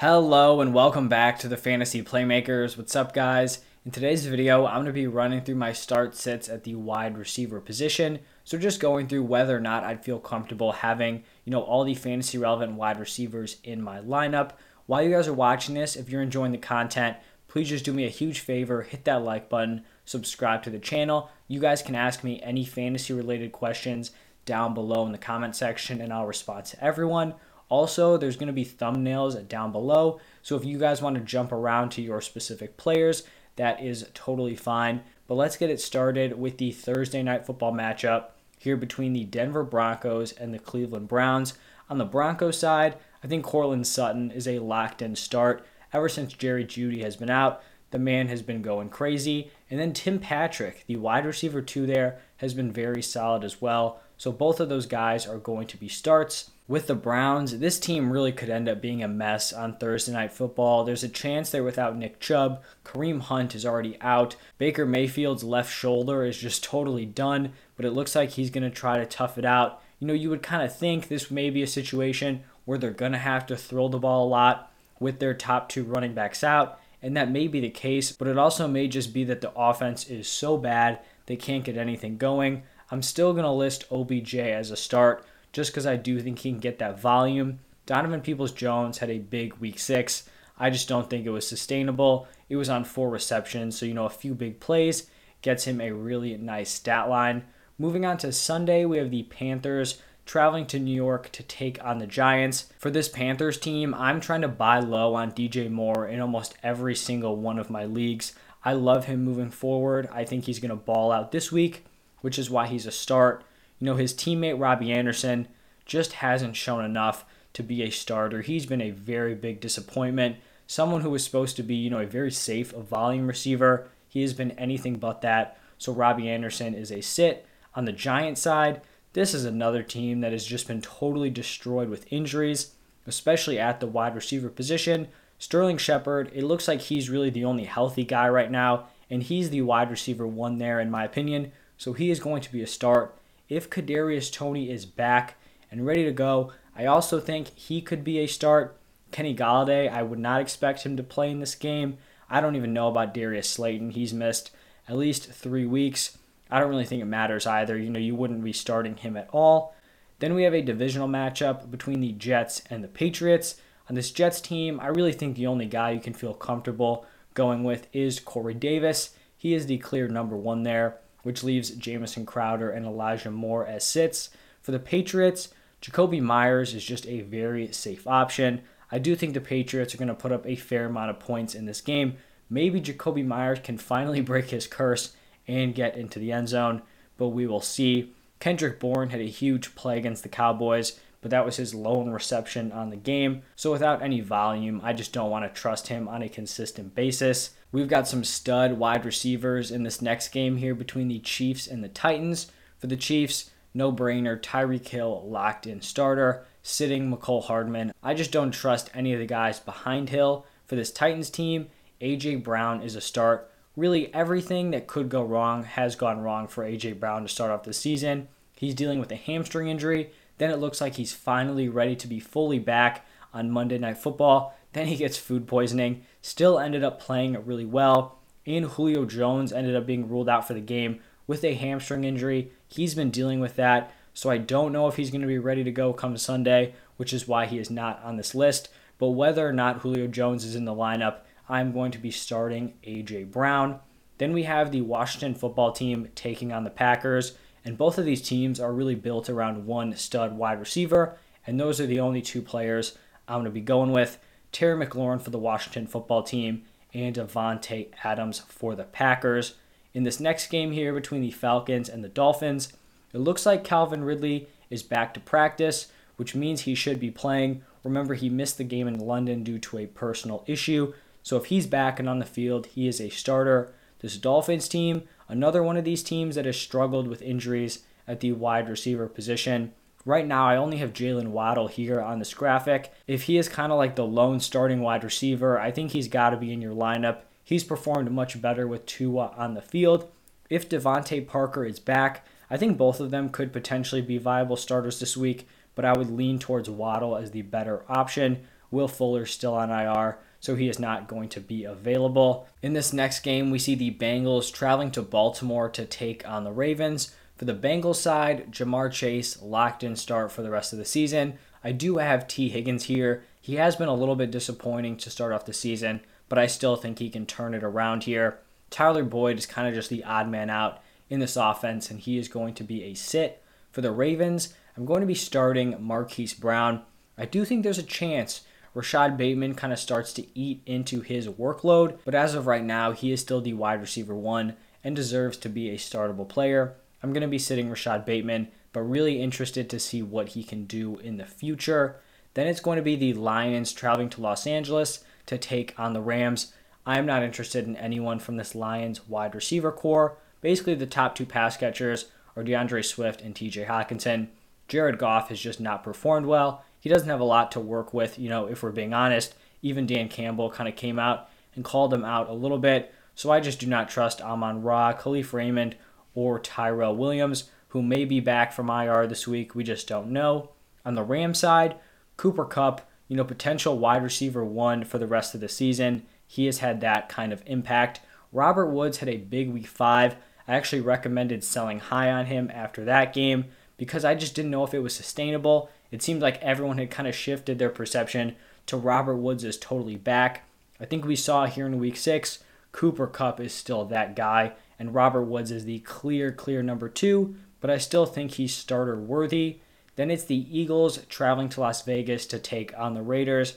Hello and welcome back to the Fantasy Playmakers. What's up, guys? In today's video, I'm going to be running through my start sits at the wide receiver position. So just going through whether or not I'd feel comfortable having, you know, all the fantasy relevant wide receivers in my lineup. While you guys are watching this, if you're enjoying the content, please just do me a huge favor, hit that like button, subscribe to the channel. You guys can ask me any fantasy related questions down below in the comment section and I'll respond to everyone. Also, there's going to be thumbnails down below. So if you guys want to jump around to your specific players, that is totally fine. But let's get it started with the Thursday night football matchup here between the Denver Broncos and the Cleveland Browns. On the Broncos side, I think Courtland Sutton is a locked in start. Ever since Jerry Jeudy has been out, the man has been going crazy. And then Tim Patrick, the wide receiver two there, has been very solid as well. So both of those guys are going to be starts with the Browns, this team really could end up being a mess on Thursday Night Football. There's a chance they're without Nick Chubb. Kareem Hunt is already out. Baker Mayfield's left shoulder is just totally done, but it looks like he's going to try to tough it out. You know, you would kind of think this may be a situation where they're going to have to throw the ball a lot with their top two running backs out, and that may be the case, but it also may just be that the offense is so bad they can't get anything going. I'm still going to list OBJ as a start just because I do think he can get that volume. Donovan Peoples Jones had a big week six. I just don't think it was sustainable. It was on four receptions, so you know, a few big plays gets him a really nice stat line. Moving on to Sunday, we have the Panthers traveling to New York to take on the Giants. For this Panthers team, I'm trying to buy low on DJ Moore in almost every single one of my leagues. I love him moving forward. I think he's going to ball out this week, which is why he's a start. You know, his teammate Robbie Anderson just hasn't shown enough to be a starter. He's been a very big disappointment. Someone who was supposed to be, you know, a very safe volume receiver. He has been anything but that. So Robbie Anderson is a sit. On the Giant side, this is another team that has just been totally destroyed with injuries, especially at the wide receiver position. Sterling Shepard, it looks like he's really the only healthy guy right now, and he's the wide receiver one there, in my opinion. So he is going to be a start if Kadarius Toney is back and ready to go, I also think he could be a start. Kenny Golladay, I would not expect him to play in this game. I don't even know about Darius Slayton. He's missed at least three weeks. I don't really think it matters either. You know, you wouldn't be starting him at all. Then we have a divisional matchup between the Jets and the Patriots. On this Jets team, I really think the only guy you can feel comfortable going with is Corey Davis. He is the clear number one there which leaves Jamison Crowder and Elijah Moore as sits. For the Patriots, Jakobi Meyers is just a very safe option. I do think the Patriots are going to put up a fair amount of points in this game. Maybe Jakobi Meyers can finally break his curse and get into the end zone, but we will see. Kendrick Bourne had a huge play against the Cowboys, but that was his lone reception on the game. So without any volume, I just don't want to trust him on a consistent basis. We've got some stud wide receivers in this next game here between the Chiefs and the Titans. For the Chiefs, no brainer, Tyreek Hill locked in starter, sitting Mecole Hardman. I just don't trust any of the guys behind Hill. For this Titans team, A.J. Brown is a start. Really, everything that could go wrong has gone wrong for A.J. Brown to start off the season. He's dealing with a hamstring injury. Then it looks like he's finally ready to be fully back on Monday Night Football. Then he gets food poisoning. Still ended up playing really well. And Julio Jones ended up being ruled out for the game with a hamstring injury. He's been dealing with that. So I don't know if he's going to be ready to go come Sunday, which is why he is not on this list. But whether or not Julio Jones is in the lineup, I'm going to be starting AJ Brown. Then we have the Washington football team taking on the Packers. And both of these teams are really built around one stud wide receiver. And those are the only two players I'm going to be going with. Terry McLaurin for the Washington football team and Davante Adams for the Packers. In this next game here between the Falcons and the Dolphins, it looks like Calvin Ridley is back to practice, which means he should be playing. Remember, he missed the game in London due to a personal issue. So if he's back and on the field, he is a starter. This Dolphins team, another one of these teams that has struggled with injuries at the wide receiver position. Right now, I only have Jaylen Waddle here on this graphic. If he is kind of like the lone starting wide receiver, I think he's got to be in your lineup. He's performed much better with Tua on the field. If DeVante Parker is back, I think both of them could potentially be viable starters this week, but I would lean towards Waddle as the better option Will Fuller still on IR, so he is not going to be available. In this next game, we see the Bengals traveling to Baltimore to take on the Ravens. For the Bengals side, Ja'Marr Chase locked in start for the rest of the season. I do have Tee Higgins here. He has been a little bit disappointing to start off the season, but I still think he can turn it around here. Tyler Boyd is kind of just the odd man out in this offense, and he is going to be a sit. For the Ravens, I'm going to be starting Marquise Brown. I do think there's a chance Rashod Bateman kind of starts to eat into his workload, but as of right now, he is still the wide receiver one and deserves to be a startable player. I'm going to be sitting Rashod Bateman, but really interested to see what he can do in the future. Then it's going to be the Lions traveling to Los Angeles to take on the Rams. I'm not interested in anyone from this Lions wide receiver corps. Basically, the top two pass catchers are D'Andre Swift and TJ Hockenson. Jared Goff has just not performed well. He doesn't have a lot to work with, you know, if we're being honest. Even Dan Campbell kind of came out and called him out a little bit. So I just do not trust Amon Ra, Kalif Raymond, or Tyrell Williams, who may be back from IR this week. We just don't know. On the Ram side, Cooper Kupp, you know, potential wide receiver one for the rest of the season. He has had that kind of impact. Robert Woods had a big week five. I actually recommended selling high on him after that game because I just didn't know if it was sustainable. It seemed like everyone had kind of shifted their perception to Robert Woods is totally back. I think we saw here in week six, Cooper Kupp is still that guy, and Robert Woods is the clear, clear number two, but I still think he's starter worthy. Then it's the Eagles traveling to Las Vegas to take on the Raiders.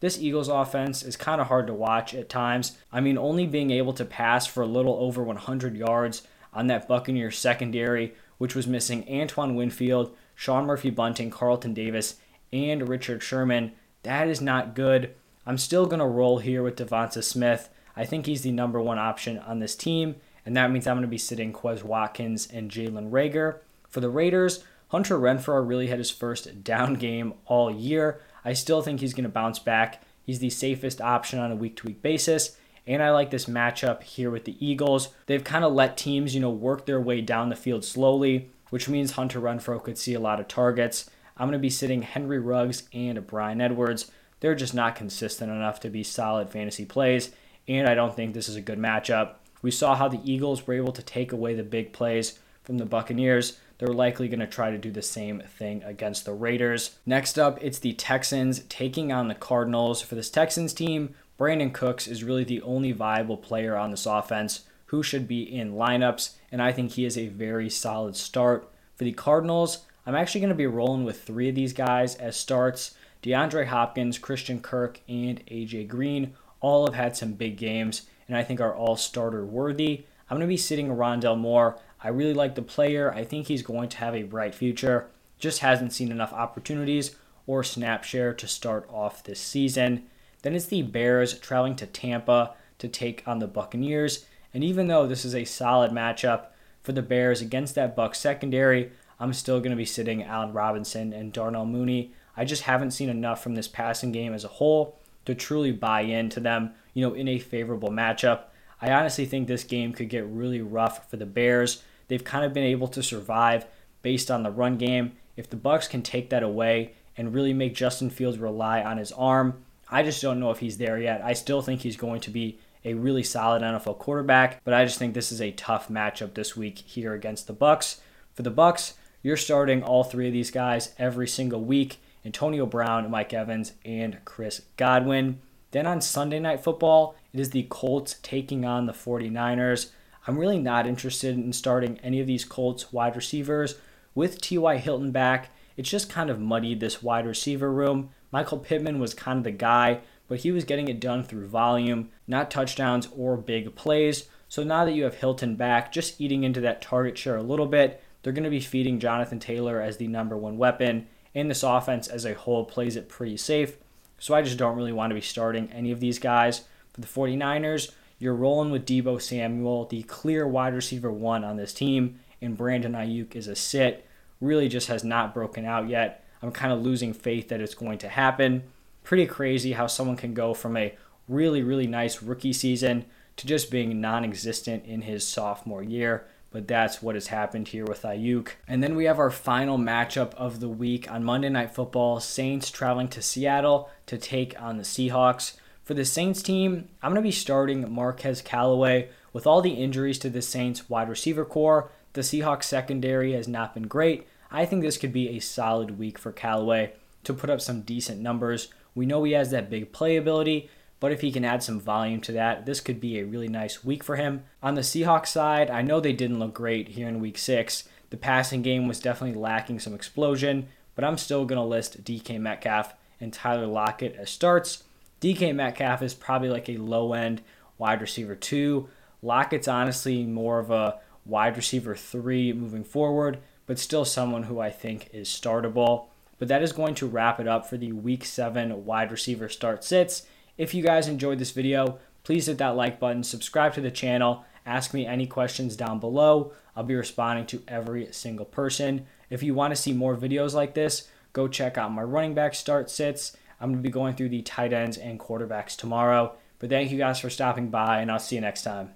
This Eagles offense is kind of hard to watch at times. I mean, only being able to pass for a little over 100 yards on that Buccaneers secondary, which was missing Antoine Winfield, Sean Murphy Bunting, Carlton Davis, and Richard Sherman, that is not good. I'm still going to roll here with Devonta Smith. I think he's the number one option on this team, and that means I'm going to be sitting Quez Watkins and Jalen Reagor. For the Raiders, Hunter Renfrow really had his first down game all year. I still think he's going to bounce back. He's the safest option on a week to week basis. And I like this matchup here with the Eagles. They've kind of let teams, you know, work their way down the field slowly, which means Hunter Renfrow could see a lot of targets. I'm going to be sitting Henry Ruggs and Bryan Edwards. They're just not consistent enough to be solid fantasy plays, and I don't think this is a good matchup. We saw how the Eagles were able to take away the big plays from the Buccaneers they're likely going to try to do the same thing against the Raiders. Next up, it's the Texans taking on the Cardinals. For this Texans team, Brandin Cooks is really the only viable player on this offense who should be in lineups, and I think he is a very solid start. For the Cardinals, I'm actually going to be rolling with three of these guys as starts. DeAndre Hopkins, Christian Kirk, and AJ Green all have had some big games, and I think are all starter worthy. I'm going to be sitting Rondale Moore. I really like the player. I think he's going to have a bright future. Just hasn't seen enough opportunities or snap share to start off this season. Then it's the Bears traveling to Tampa to take on the Buccaneers. And even though this is a solid matchup for the Bears against that Buck secondary, I'm still going to be sitting Allen Robinson and Darnell Mooney. I just haven't seen enough from this passing game as a whole to truly buy into them, you know, in a favorable matchup. I honestly think this game could get really rough for the Bears. They've kind of been able to survive based on the run game. If the Bucks can take that away and really make Justin Fields rely on his arm, I just don't know if he's there yet. I still think he's going to be a really solid NFL quarterback, but I just think this is a tough matchup this week here against the Bucks. For the Bucks, you're starting all three of these guys every single week. Antonio Brown, Mike Evans, and Chris Godwin. Then on Sunday Night Football, it is the Colts taking on the 49ers. I'm really not interested in starting any of these Colts wide receivers. With T.Y. Hilton back, it's just kind of muddied this wide receiver room. Michael Pittman was kind of the guy, but he was getting it done through volume, not touchdowns or big plays. So now that you have Hilton back, just eating into that target share a little bit, they're going to be feeding Jonathan Taylor as the number one weapon, and this offense as a whole plays it pretty safe. So I just don't really want to be starting any of these guys. For the 49ers, you're rolling with Deebo Samuel, the clear wide receiver one on this team, and Brandon Aiyuk is a sit. Really just has not broken out yet. I'm kind of losing faith that it's going to happen. Pretty crazy how someone can go from a really, really nice rookie season to just being non existent in his sophomore year. but that's what has happened here with Aiyuk. And then we have our final matchup of the week on Monday Night Football Saints traveling to Seattle to take on the Seahawks. For the Saints team, I'm going to be starting Marquez Callaway. With all the injuries to the Saints wide receiver corps, the Seahawks secondary has not been great. I think this could be a solid week for Callaway to put up some decent numbers. We know he has that big playability, but if he can add some volume to that, this could be a really nice week for him. On the Seahawks side, I know they didn't look great here in week six. The passing game was definitely lacking some explosion, but I'm still going to list DK Metcalf and Tyler Lockett as starts. DK Metcalf is probably like a low end wide receiver two. Lockett's honestly more of a wide receiver three moving forward, but still someone who I think is startable. But that is going to wrap it up for the week seven wide receiver start sits. If you guys enjoyed this video, please hit that like button, subscribe to the channel, ask me any questions down below. I'll be responding to every single person. If you want to see more videos like this, go check out my running back start sits. I'm going to be going through the tight ends and quarterbacks tomorrow. But thank you guys for stopping by, and I'll see you next time.